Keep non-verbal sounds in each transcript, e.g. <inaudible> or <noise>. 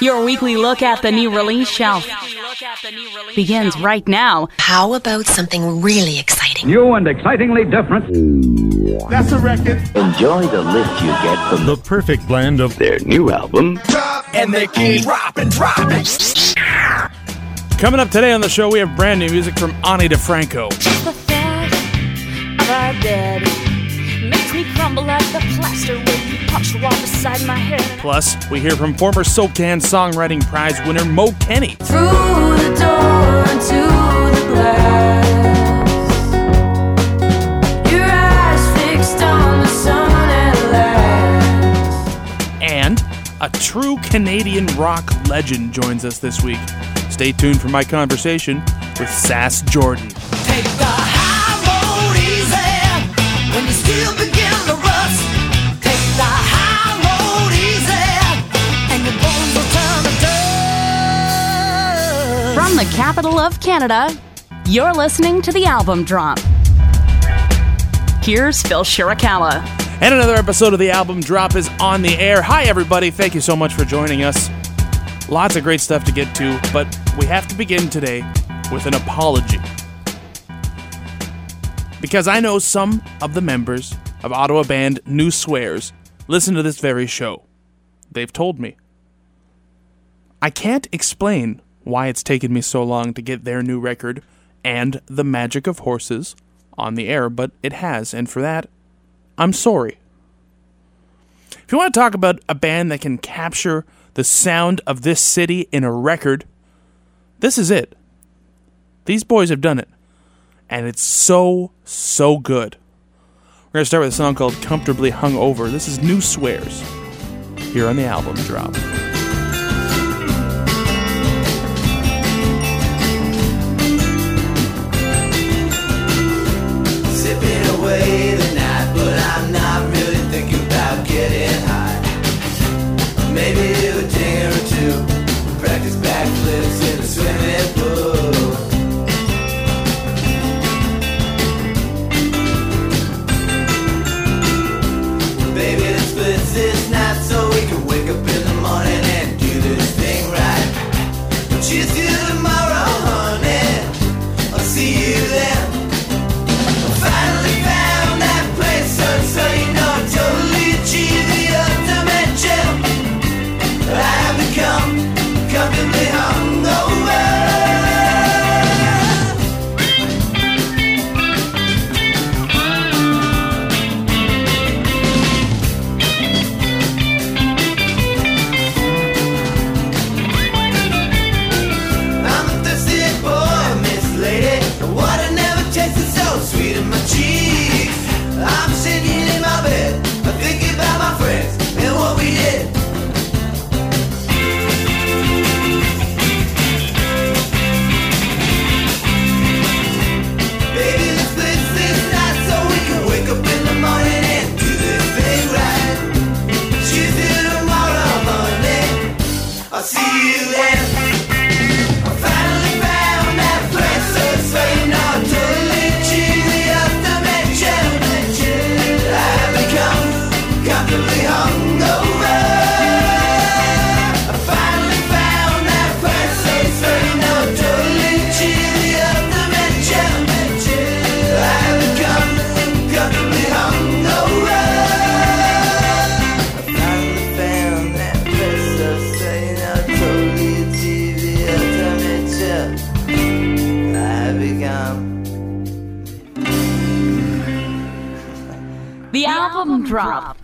Your weekly look at the new release shelf begins right now. How about something really exciting? New and excitingly different. That's a record. Enjoy the lift you get from The perfect blend of their new album. And they keep dropping, dropping. Coming up today on the show, we have brand new music from Ani DiFranco. Me crumble like the plaster when you punch the wall beside my head. Plus, we hear from former SoCan Songwriting Prize winner Mo Kenney. Through the door into the glass, your eyes fixed on the sun at last. And a true Canadian rock legend joins us this week. Stay tuned for my conversation with Sass Jordan. Take the high road easy when you still begin The capital of Canada, you're listening to the album drop. Here's Phil Shirakawa. And another episode of the album drop is on the air. Hi, everybody. Thank you so much for joining us. Lots of great stuff to get to, but we have to begin today with an apology. Because I know some of the members of Ottawa band New Swears listen to this very show. They've told me. I can't explain why it's taken me so long to get their new record and The Magic of Horses on the air, but it has, and for that, I'm sorry. If you want to talk about a band that can capture the sound of this city in a record, this is it. These boys have done it. And it's so, so good. We're going to start with a song called Comfortably Hung Over. This is New Swears here on the album drop. To see you then. Drop.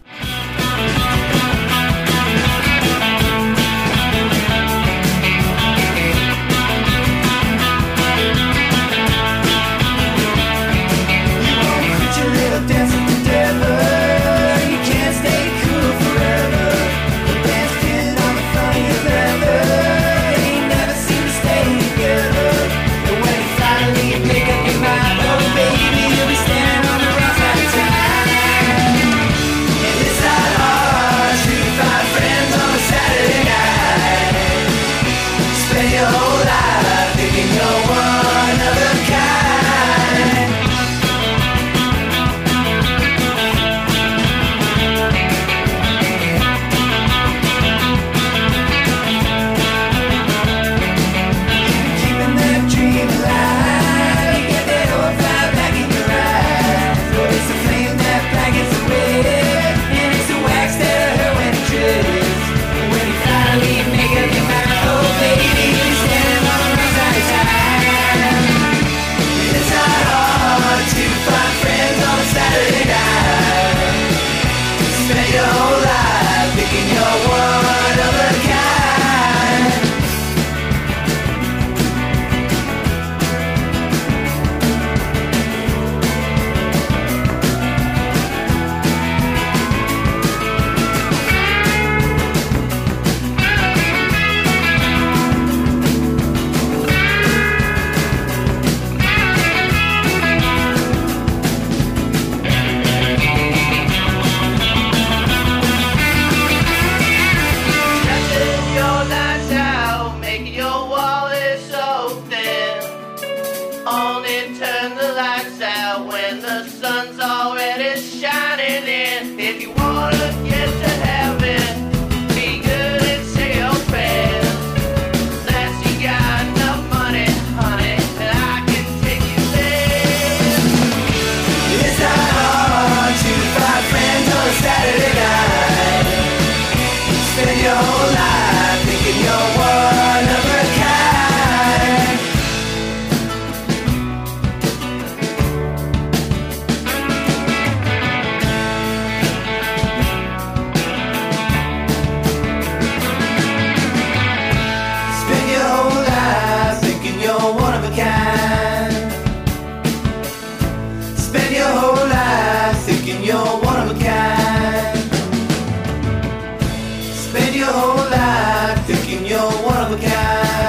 your whole life thinking you're one of a kind.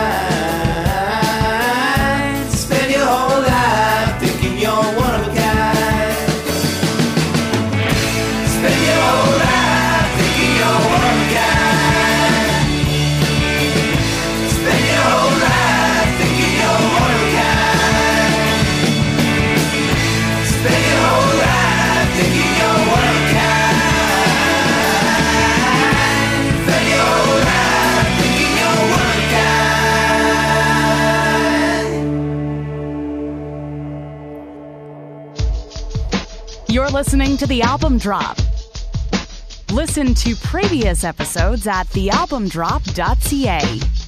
listening to The Album Drop. Listen to previous episodes at thealbumdrop.ca.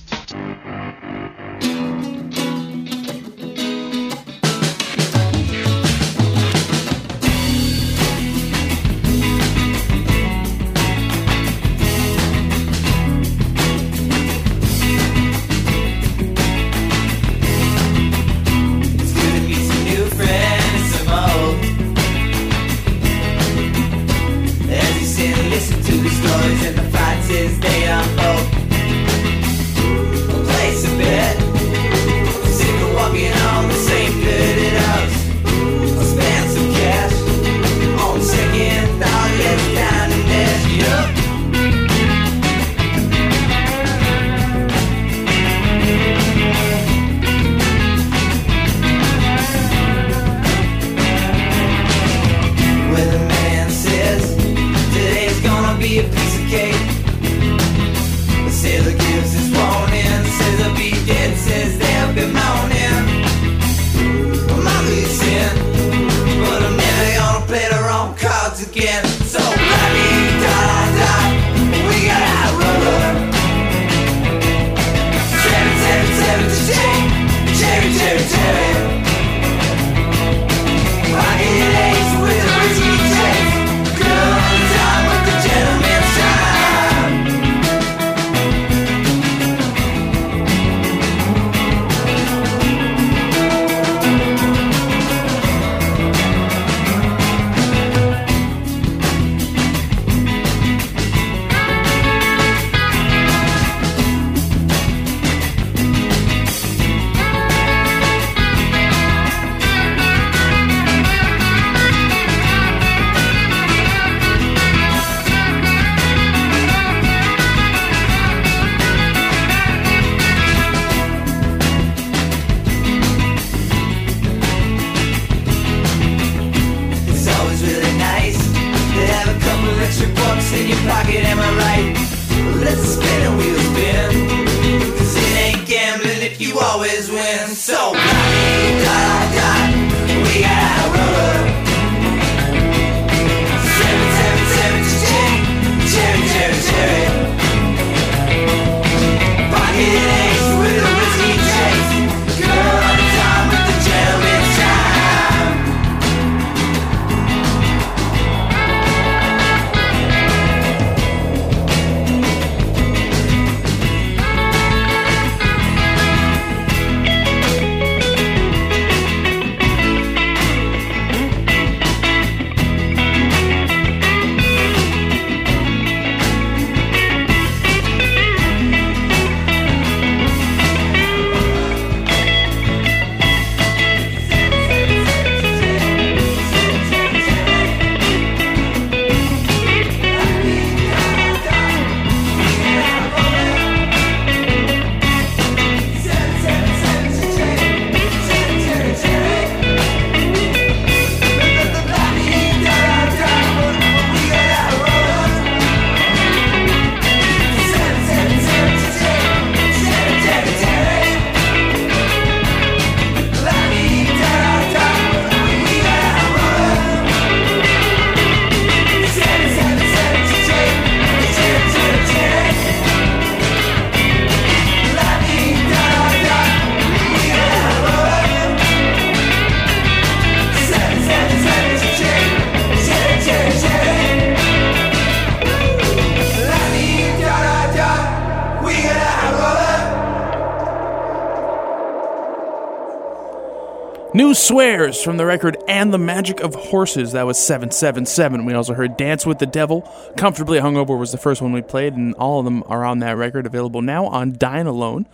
Swears from the record And the Magic of Horses. That was 777. We also heard Dance with the Devil. Comfortably Hungover was the first one we played, and all of them are on that record, available now on Dine Alone.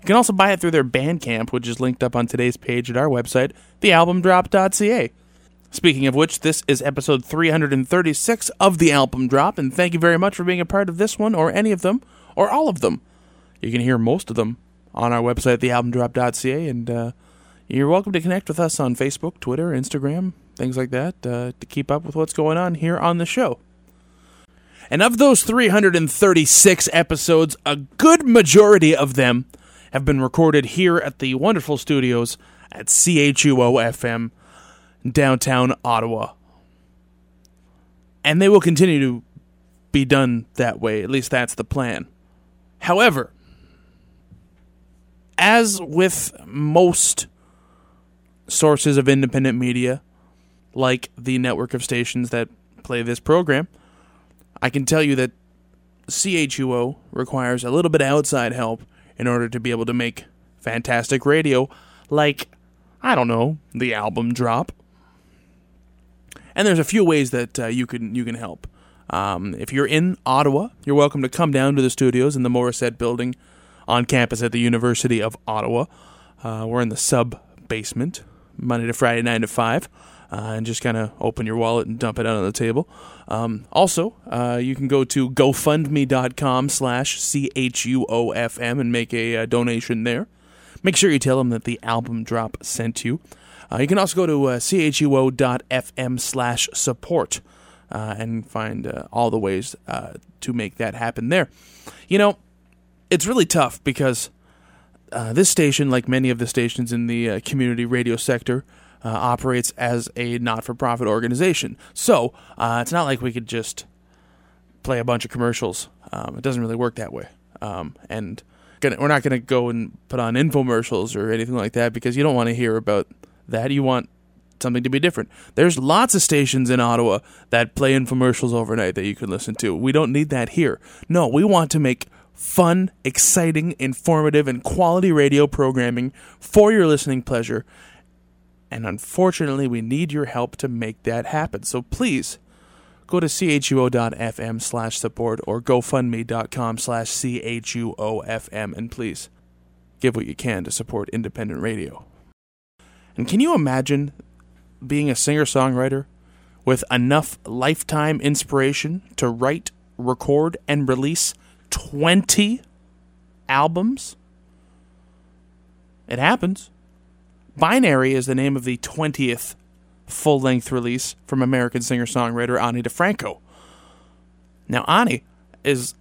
You can also buy it through their Bandcamp, which is linked up on today's page at our website, thealbumdrop.ca. Speaking of which, this is episode 336 of the Album Drop, and thank you very much for being a part of this one, or any of them, or all of them. You can hear most of them on our website, thealbumdrop.ca, and uh, you're welcome to connect with us on Facebook, Twitter, Instagram, things like that, uh, to keep up with what's going on here on the show. And of those 336 episodes, a good majority of them have been recorded here at the wonderful studios at CHUO FM, downtown Ottawa. And they will continue to be done that way. At least that's the plan. However, as with most sources of independent media, like the network of stations that play this program, I can tell you that CHUO requires a little bit of outside help in order to be able to make fantastic radio like, I don't know, the album drop. And there's a few ways that uh, you can you can help. Um, if you're in Ottawa, you're welcome to come down to the studios in the Morisset building on campus at the University of Ottawa. Uh, we're in the sub basement, Monday to Friday, 9 to 5. Uh, and just kind of open your wallet and dump it out on the table. Um, also, uh, you can go to gofundme.com slash C-H-U-O-F-M and make a uh, donation there. Make sure you tell them that the album drop sent you. Uh, you can also go to uh, chuo.fm slash support uh, and find uh, all the ways to make that happen there. You know, it's really tough because uh, this station, like many of the stations in the uh, community radio sector, uh, operates as a not for profit organization. So uh, it's not like we could just play a bunch of commercials. Um, it doesn't really work that way. Um, and gonna, we're not going to go and put on infomercials or anything like that because you don't want to hear about that. You want something to be different. There's lots of stations in Ottawa that play infomercials overnight that you can listen to. We don't need that here. No, we want to make fun, exciting, informative, and quality radio programming for your listening pleasure. And unfortunately, we need your help to make that happen. So please go to chuo.fm slash support or gofundme.com slash chuofm and please give what you can to support independent radio. And can you imagine being a singer songwriter with enough lifetime inspiration to write, record, and release 20 albums? It happens. Binary is the name of the 20th full length release from American singer songwriter Ani DiFranco. Now, Ani is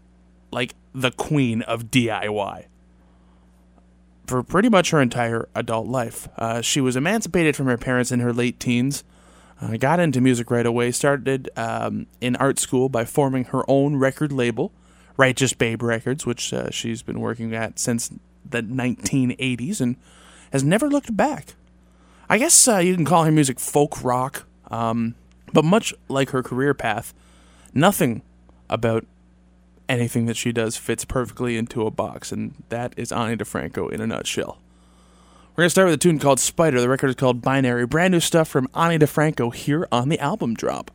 like the queen of DIY for pretty much her entire adult life. Uh, she was emancipated from her parents in her late teens. Uh, got into music right away. Started um, in art school by forming her own record label, Righteous Babe Records, which uh, she's been working at since the 1980s and has never looked back. I guess uh, you can call her music folk rock, um, but much like her career path, nothing about anything that she does fits perfectly into a box, and that is Ani DiFranco in a nutshell. We're going to start with a tune called Spider. The record is called Binary. Brand new stuff from Ani DiFranco here on the album drop.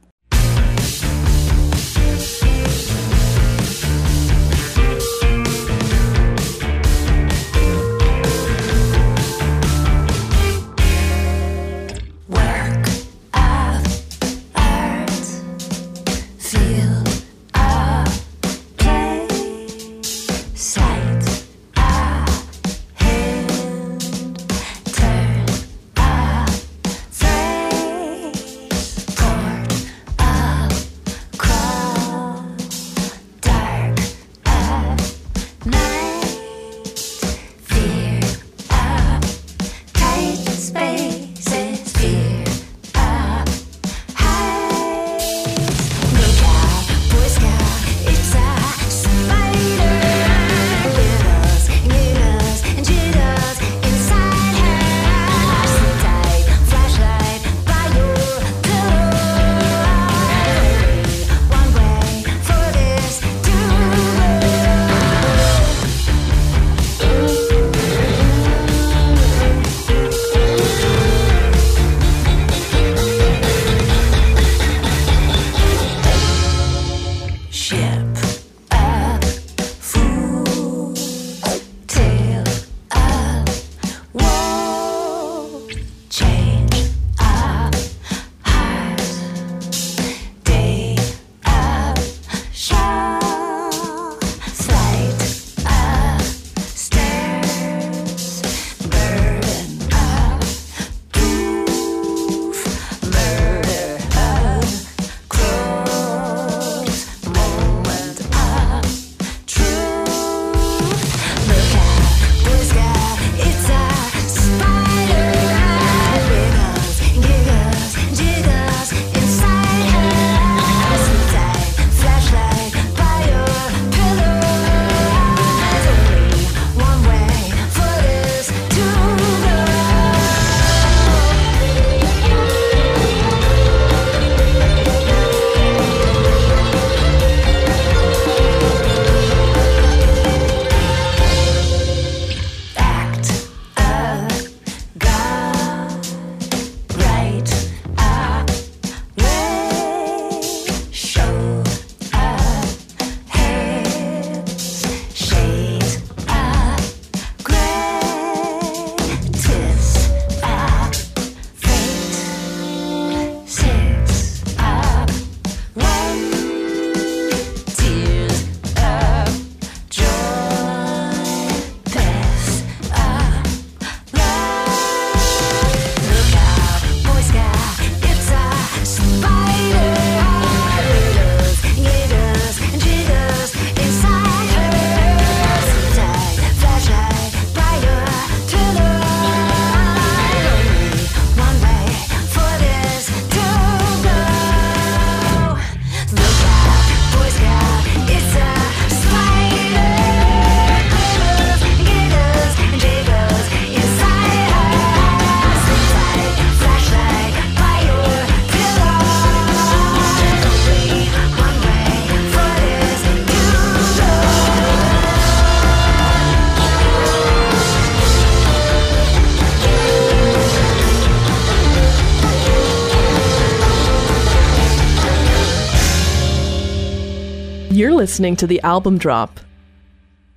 listening to The Album Drop.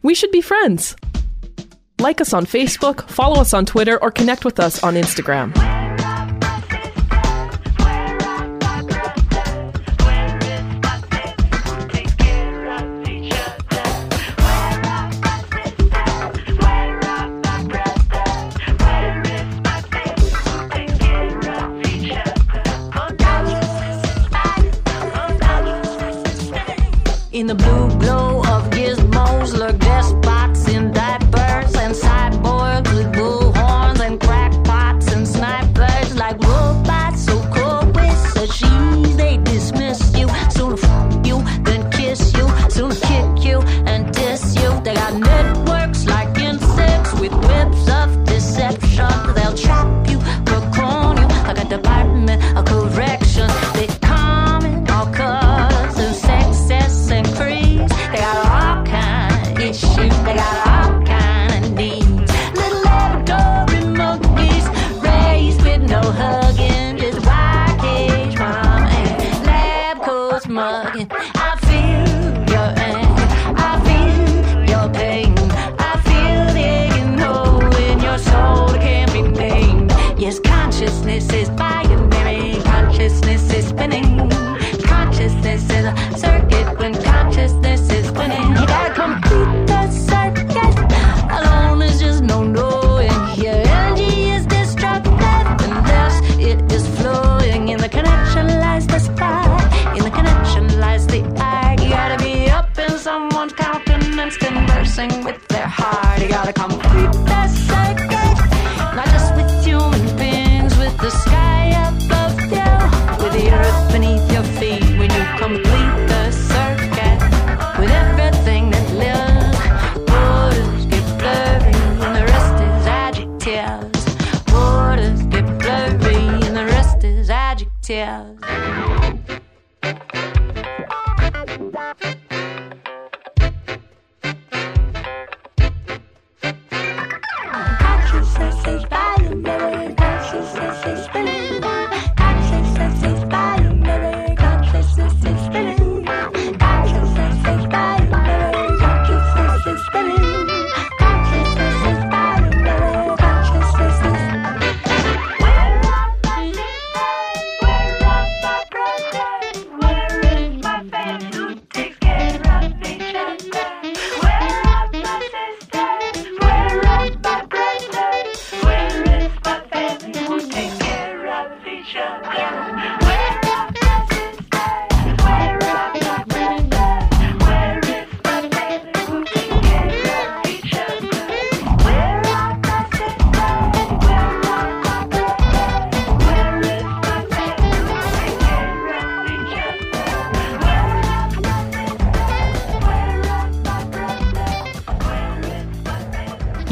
We should be friends. Like us on Facebook, follow us on Twitter, or connect with us on Instagram. in the blue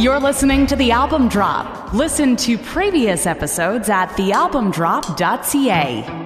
You're listening to The Album Drop. Listen to previous episodes at thealbumdrop.ca.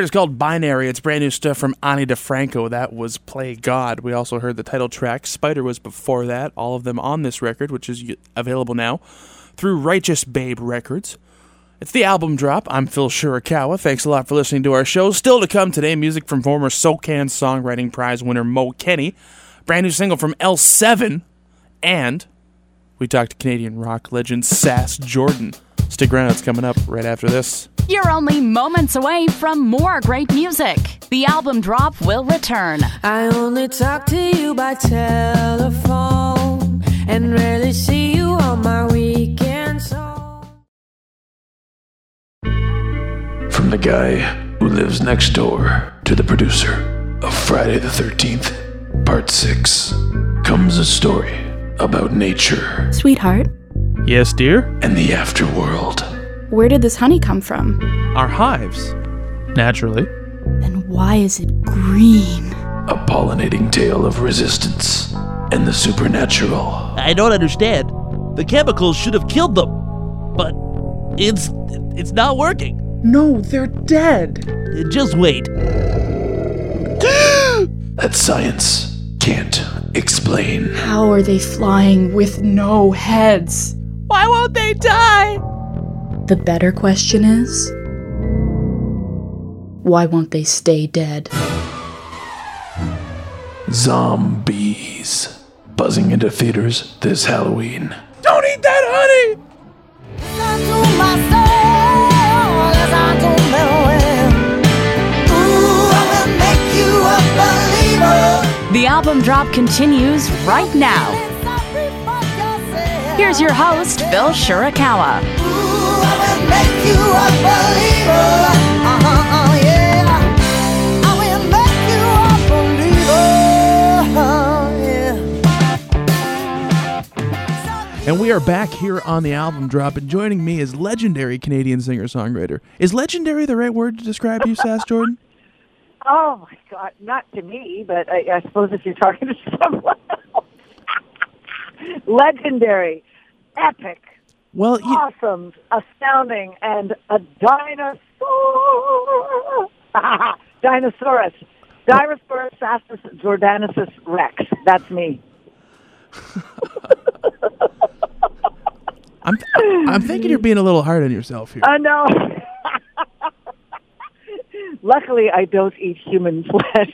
Record is called Binary. It's brand new stuff from Ani DiFranco. That was Play God. We also heard the title track. Spider was before that. All of them on this record, which is available now through Righteous Babe Records. It's the album drop. I'm Phil Shirakawa. Thanks a lot for listening to our show. Still to come today, music from former SOCAN Songwriting Prize winner Mo Kenney. Brand new single from L7. And we talked to Canadian rock legend Sass Jordan. Stick around, it's coming up right after this. You're only moments away from more great music. The album drop will return. I only talk to you by telephone and rarely see you on my weekends. So From the guy who lives next door to the producer of Friday the 13th, Part 6, comes a story about nature Sweetheart, Yes, dear? and the afterworld. where did this honey come from? Our hives. Naturally. Then why is it green? A pollinating tale of resistance and the supernatural. I don't understand. The chemicals should have killed them, but it's it's not working. No, they're dead. Uh, just wait. That science can't explain. How are they flying with no heads? Why won't they die? The better question is why won't they stay dead? Zombies. Buzzing into theaters this Halloween. Don't eat that honey! The album drop continues right now. Here's your host, Phil Shirakawa. And we are back here on the album drop, and joining me is legendary Canadian singer songwriter. Is legendary the right word to describe you, Sass Jordan? <laughs> Oh my God! Not to me, but I, I suppose if you're talking to <laughs> someone else, legendary, epic, Well, you, awesome, astounding, and a dinosaur. <laughs> Dinosaurus. Gyrosaurus sassus jordanus rex. That's me. <laughs> I'm I'm thinking you're being a little hard on yourself here. I know. <laughs> Luckily, I don't eat human flesh.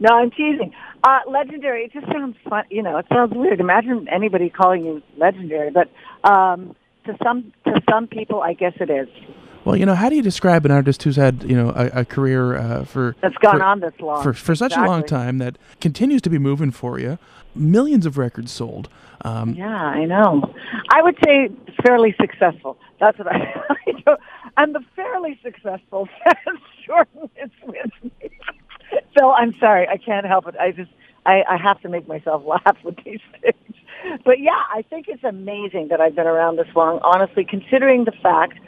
No, I'm teasing. Uh, legendary. It just sounds fun. You know, it sounds weird. Imagine anybody calling you legendary, but um, to some to some people, I guess it is. Well, you know, how do you describe an artist who's had, you know, a, a career uh, for That's gone for- on this long. for for such a long time that continues to be moving for you? Millions of records sold. Um, Yeah, I know. I would say fairly successful. That's what I. <laughs> I I'm the fairly successful <laughs> Jordan is with me. <laughs> Phil, I'm sorry, I can't help it. I just I, I have to make myself <laughs> laugh with these things. But yeah, I think it's amazing that I've been around this long. Honestly, considering the fact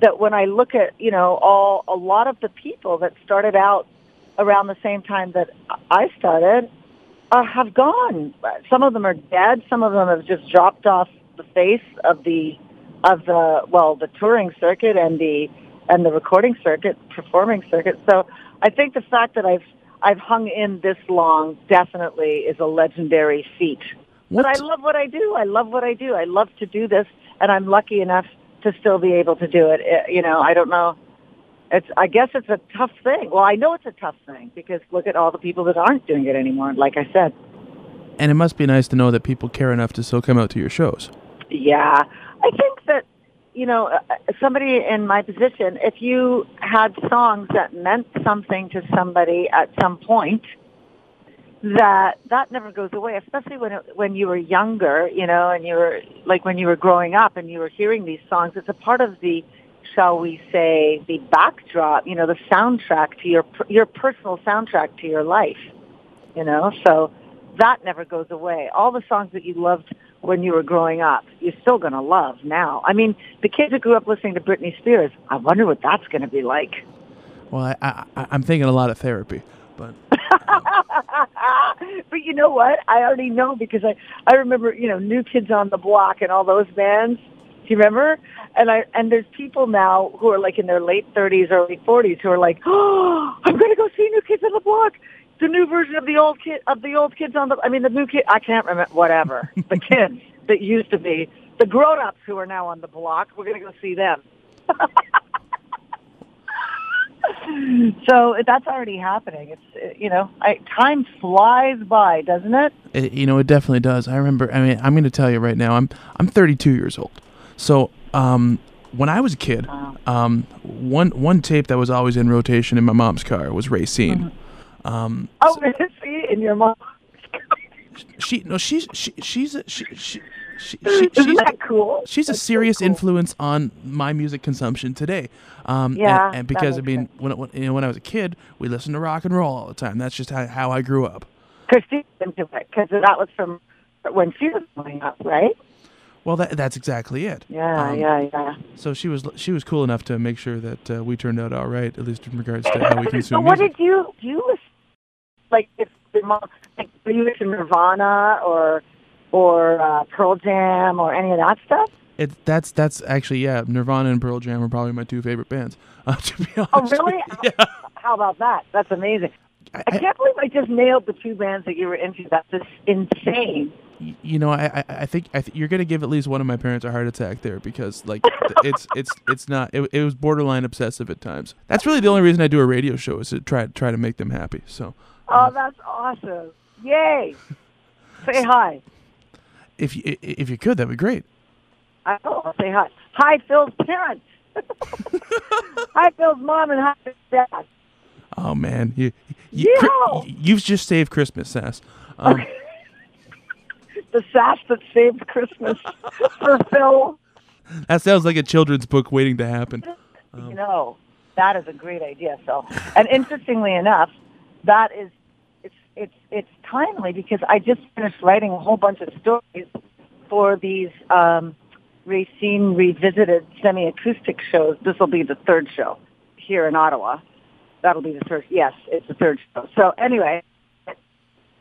that when I look at you know all a lot of the people that started out around the same time that I started uh, have gone. Some of them are dead. Some of them have just dropped off the face of the of the well, the touring circuit and the and the recording circuit, performing circuit. So I think the fact that I've I've hung in this long definitely is a legendary feat. But I love what I do. I love what I do. I love to do this, and I'm lucky enough to still be able to do it. Uh, You know, I don't know. It's. I guess it's a tough thing. Well, I know it's a tough thing because look at all the people that aren't doing it anymore. Like I said. and it must be nice to know that people care enough to still come out to your shows. Yeah, I think that you know uh, somebody in my position, if you had songs that meant something to somebody at some point, that that never goes away. Especially when it, when you were younger, you know, and you were like when you were growing up and you were hearing these songs. It's a part of the, shall we say, the backdrop. You know, the soundtrack to your your personal soundtrack to your life. You know, so that never goes away. All the songs that you loved when you were growing up, you're still going to love now. I mean, the kids who grew up listening to Britney Spears, I wonder what that's going to be like. Well, I, I, I'm thinking a lot of therapy, but <laughs> but you know what? I already know because I I remember you know New Kids on the Block and all those bands. Do you remember? And I and there's people now who are like in their late 30s, early 40s who are like, oh, <gasps> I'm going to go see New Kids on the Block. The new version of the old kid of the old kids on the. I mean, the new kid. I can't remember. Whatever. <laughs> the kids that used to be the grown-ups who are now on the block. We're going to go see them. <laughs> so that's already happening. It's you know, I, time flies by, doesn't it? it, you know it definitely does. I remember. I mean, I'm going to tell you right now. I'm I'm 32 years old. So um, when I was a kid, um, one one tape that was always in rotation in my mom's car was Racine. Um, Oh, see, in your mom. <laughs> she no she's she, she's a, she, she, she, she, she's that cool? she's a serious influence on my music consumption today. Um, Yeah, and, that because I mean, when, when you know when I was a kid, we listened to rock and roll all the time. That's just how, how I grew up. Christine into it because that was from when she was growing up, right? Well, that that's exactly it. Yeah, Um, yeah, yeah. So she was she was cool enough to make sure that uh, we turned out all right, at least in regards to how we <laughs> consume what music. did you do? You listen, like if mom, like were you listen to Nirvana or or uh, Pearl Jam or any of that stuff? It that's that's actually yeah, Nirvana and Pearl Jam are probably my two favorite bands. <laughs> Uh, to be honest. Oh, really? Yeah. How about that? That's amazing. I, can't believe I just nailed the two bands that you were into. That's just insane. You know, I I, I think I th- you're gonna give at least one of my parents a heart attack there because like it's it's it's not it, it was borderline obsessive at times. That's really the only reason I do a radio show is to try try to make them happy. So Oh, that's awesome! Yay! Say hi. if you if you could, that'd be great. I will I'll say hi. Hi, Phil's parents. <laughs> hi, Phil's mom, and hi, Phil's dad. Oh man, you you Yeehaw! you've just saved Christmas, Sass. Um, <laughs> The sass that saved Christmas <laughs> for Phil. that sounds like a children's book waiting to happen. you know, that is a great idea, Phil. And interestingly enough, that is it's it's timely because I just finished writing a whole bunch of stories for these um, Racine revisited semi-acoustic shows. This will be the third show here in Ottawa. That'll be the third. Yes, it's the third show. So anyway,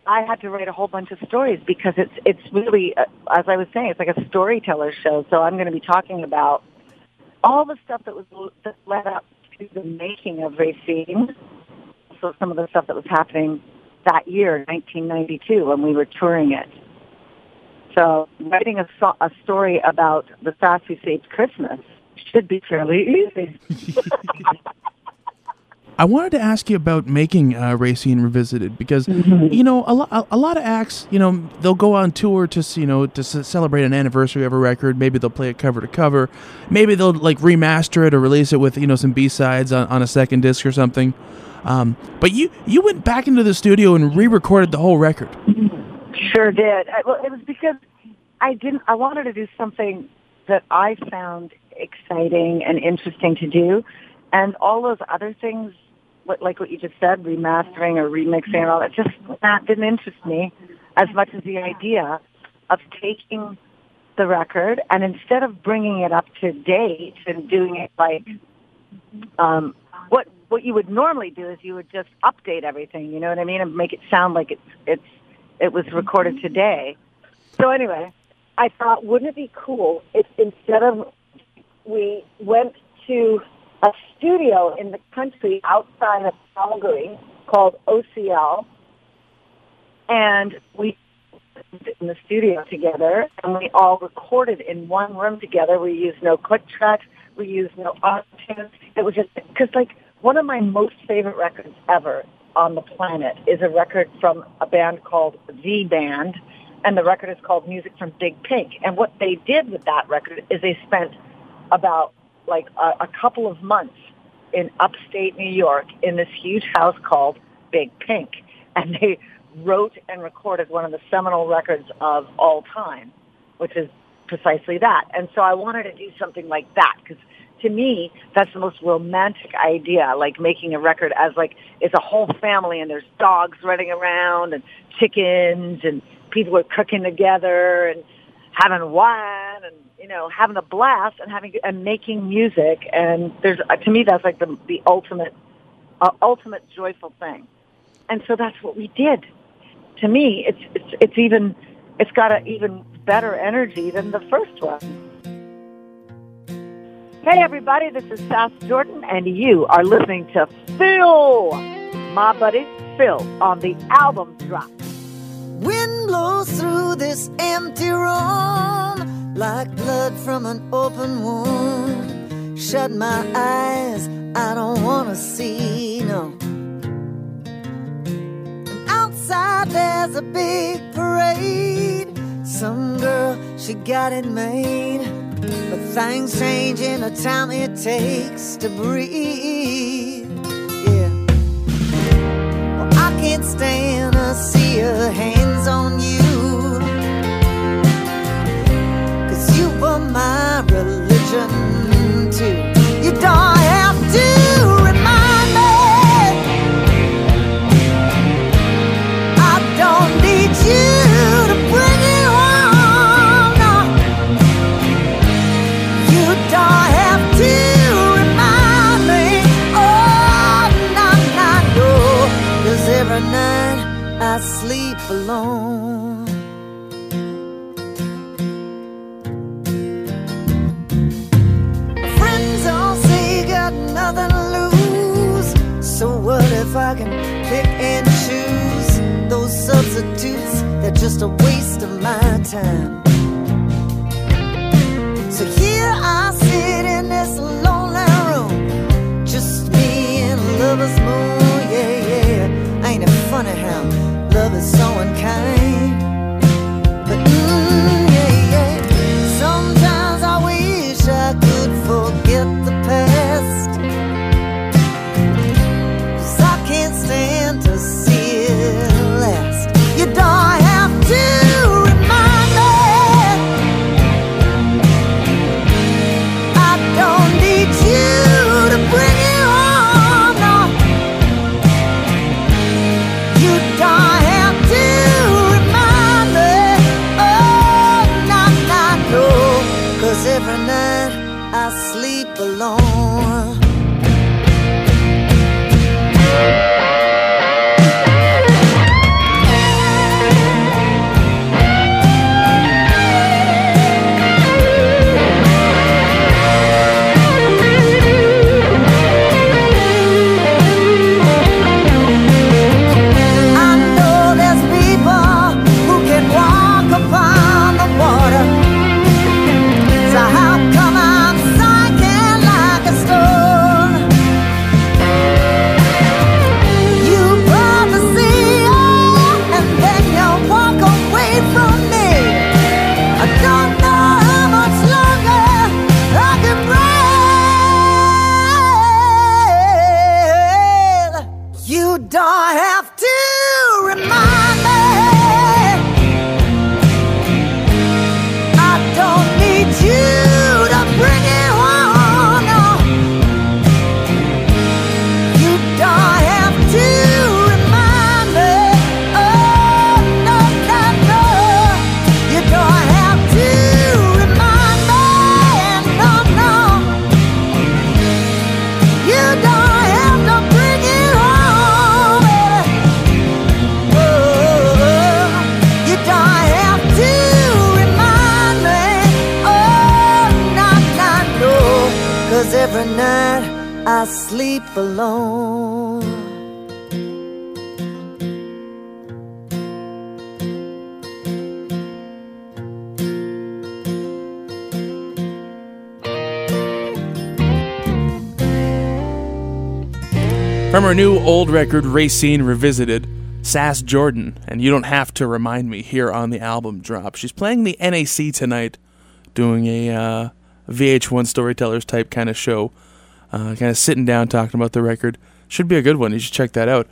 I had to write a whole bunch of stories because it's it's really, uh, as I was saying, it's like a storyteller show. So I'm going to be talking about all the stuff that was that led up to the making of Racine So some of the stuff that was happening that year, 1992, when we were touring it. So writing a, so- a story about the fast we saved Christmas should be fairly easy. <laughs> I wanted to ask you about making uh, Racine Revisited because Mm-hmm. you know a, lo- a, lot of acts you know they'll go on tour to you know to s- celebrate an anniversary of a record. Maybe they'll play it cover to cover. Maybe they'll like remaster it or release it with you know some B sides on, on a second disc or something. Um, but you you went back into the studio and re-recorded the whole record. Sure did. I, well, it was because I didn't. I wanted to do something that I found exciting and interesting to do, and all those other things, like what you just said, remastering or remixing and all that, just that didn't interest me as much as the idea of taking the record and instead of bringing it up to date and doing it like um, what what you would normally do is you would just update everything, you know what I mean, and make it sound like it's it's it was recorded mm-hmm. today. So anyway, I thought, wouldn't it be cool if instead of we went to a studio in the country outside of Calgary called OCL, and we in the studio together, and we all recorded in one room together. We used no click tracks, we used no auto-tune. It was just because, like, one of my most favorite records ever on the planet is a record from a band called The Band, and the record is called Music from Big Pink. And what they did with that record is they spent about like a, a couple of months in upstate New York in this huge house called Big Pink, and they wrote and recorded one of the seminal records of all time, which is precisely that. And so I wanted to do something like that because to me, that's the most romantic idea, like making a record as like it's a whole family and there's dogs running around and chickens and people are cooking together and having wine and you know having a blast and having and making music and there's uh, to me that's like the the ultimate uh, ultimate joyful thing. And so that's what we did. To me, it's it's it's even it's got an even better energy than the first one. Hey everybody, this is Sass Jordan and you are listening to Phil, my buddy Phil on the album drop. Wind blows through this empty room like blood from an open wound. Shut my eyes, I don't wanna see no. And outside there's a big parade. Some girl, she got it made. But things change in the time it takes to breathe. Yeah. Well, I can't stand to see her hands on you. Cause you were my religion too. You don't time. Her new old record, Racine Revisited, Sass Jordan, and You Don't Have to Remind Me here on the album drop. She's playing the NAC tonight, doing a uh, VH1 Storytellers type kind of show, uh, kind of sitting down talking about the record. Should be a good one. You should check that out.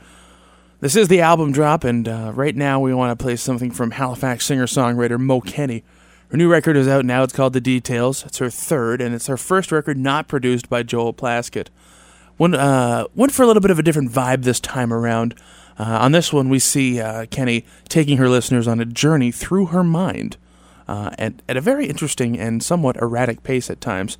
This is the album drop, and uh, right now we want to play something from Halifax singer songwriter Mo Kenney. Her new record is out now. It's called The Details. It's her third, and it's her first record not produced by Joel Plaskett. One uh, went for a little bit of a different vibe this time around. Uh, on this one, we see uh, Kenney taking her listeners on a journey through her mind uh, at, at a very interesting and somewhat erratic pace at times,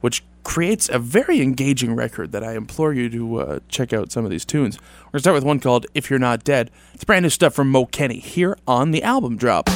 which creates a very engaging record that I implore you to uh, check out some of these tunes. We're going to start with one called If You're Not Dead. It's brand new stuff from Mo Kenney here on the album drop.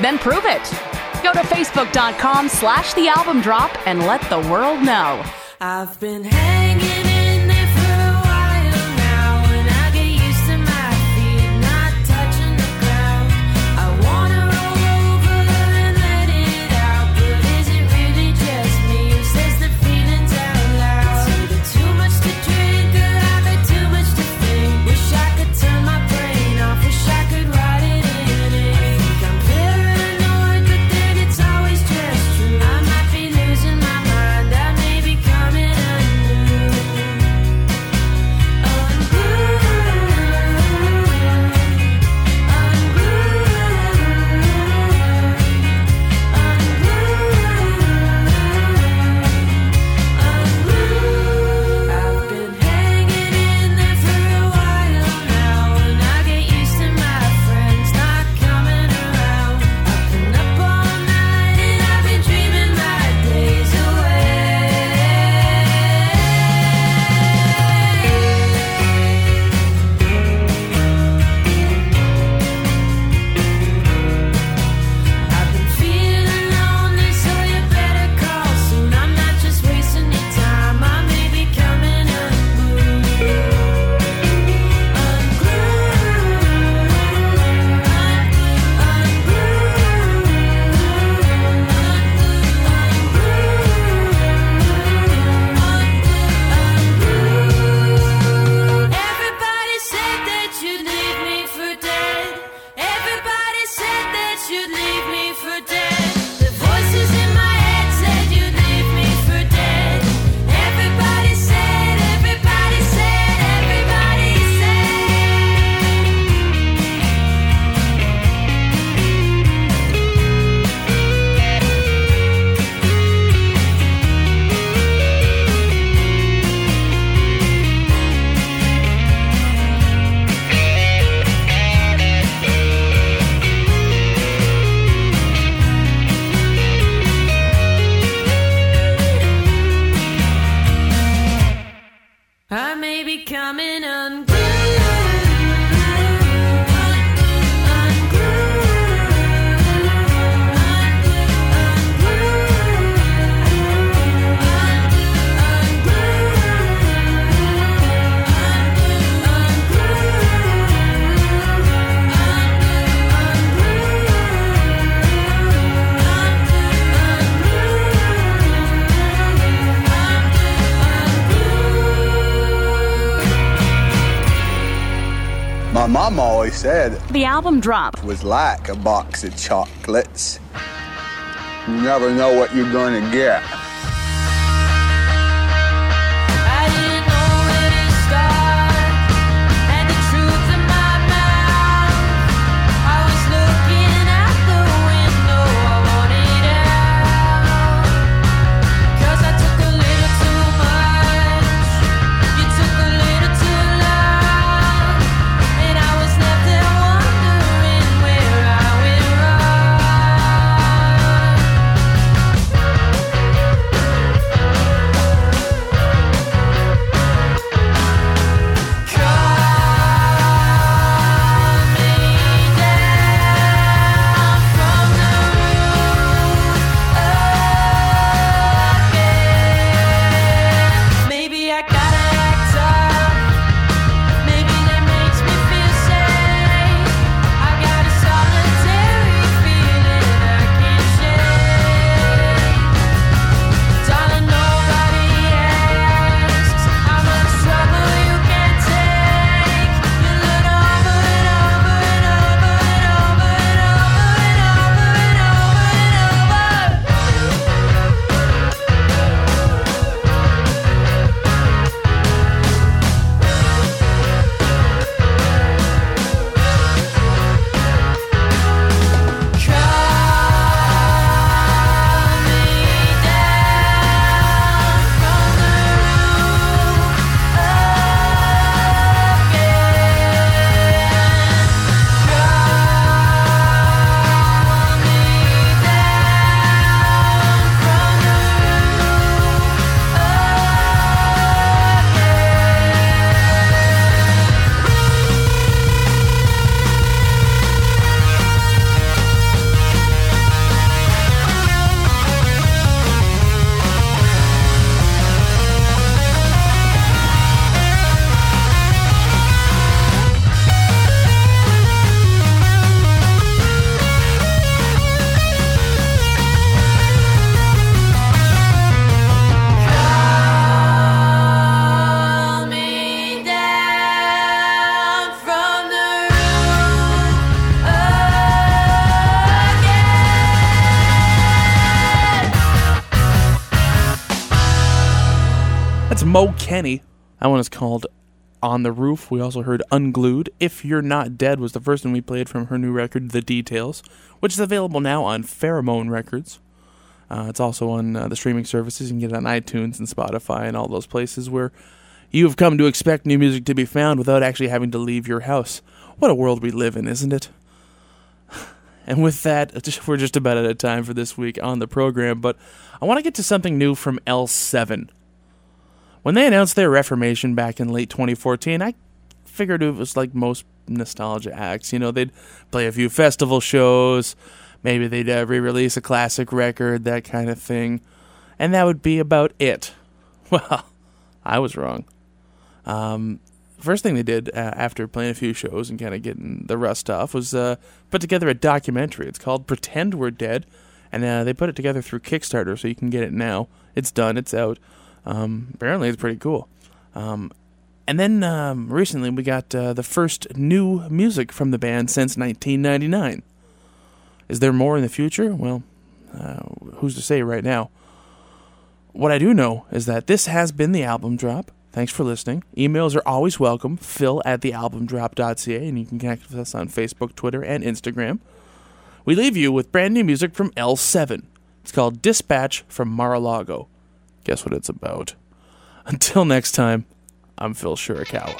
Then prove it. Go to facebook.com slash the album drop and let the world know. I've been hanging album drop. was like a box of chocolates. You never know what you're gonna get. Mo Kenney. That one is called On the Roof. We also heard Unglued. If You're Not Dead was the first one we played from her new record, The Details, which is available now on Pheromone Records. Uh, it's also on uh, the streaming services. You can get it on iTunes and Spotify and all those places where you have come to expect new music to be found without actually having to leave your house. What a world we live in, isn't it? <sighs> And with that, <laughs> we're just about out of time for this week on the program, but I want to get to something new from L7. When they announced their reformation back in late 2014, I figured it was like most nostalgia acts. You know, they'd play a few festival shows, maybe they'd uh, re release a classic record, that kind of thing, and that would be about it. <laughs> Well, I was wrong. Um, first thing they did uh, after playing a few shows and kind of getting the rust off was uh, put together a documentary. It's called Pretend We're Dead, and uh, they put it together through Kickstarter, so you can get it now. It's done, it's out. Um, apparently, it's pretty cool. Um, and then um, recently, we got uh, the first new music from the band since 1999. Is there more in the future? Well, uh, who's to say right now? What I do know is that this has been the album drop. Thanks for listening. Emails are always welcome. Phil at thealbumdrop.ca, and you can connect with us on Facebook, Twitter, and Instagram. We leave you with brand new music from L7. It's called Dispatch from Mar-a-Lago. Guess what it's about. Until next time, I'm Phil Shurikawa.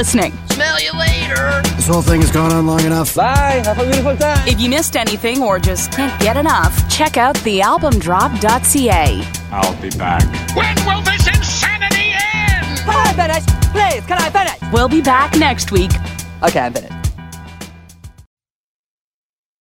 Listening. Smell you later. This whole thing has gone on long enough. Bye. Have a beautiful time. If you missed anything or just can't get enough, check out thealbumdrop.ca. I'll be back. When will this insanity end? Can I finish? Please, can I finish? We'll be back next week. Okay, I'm finished.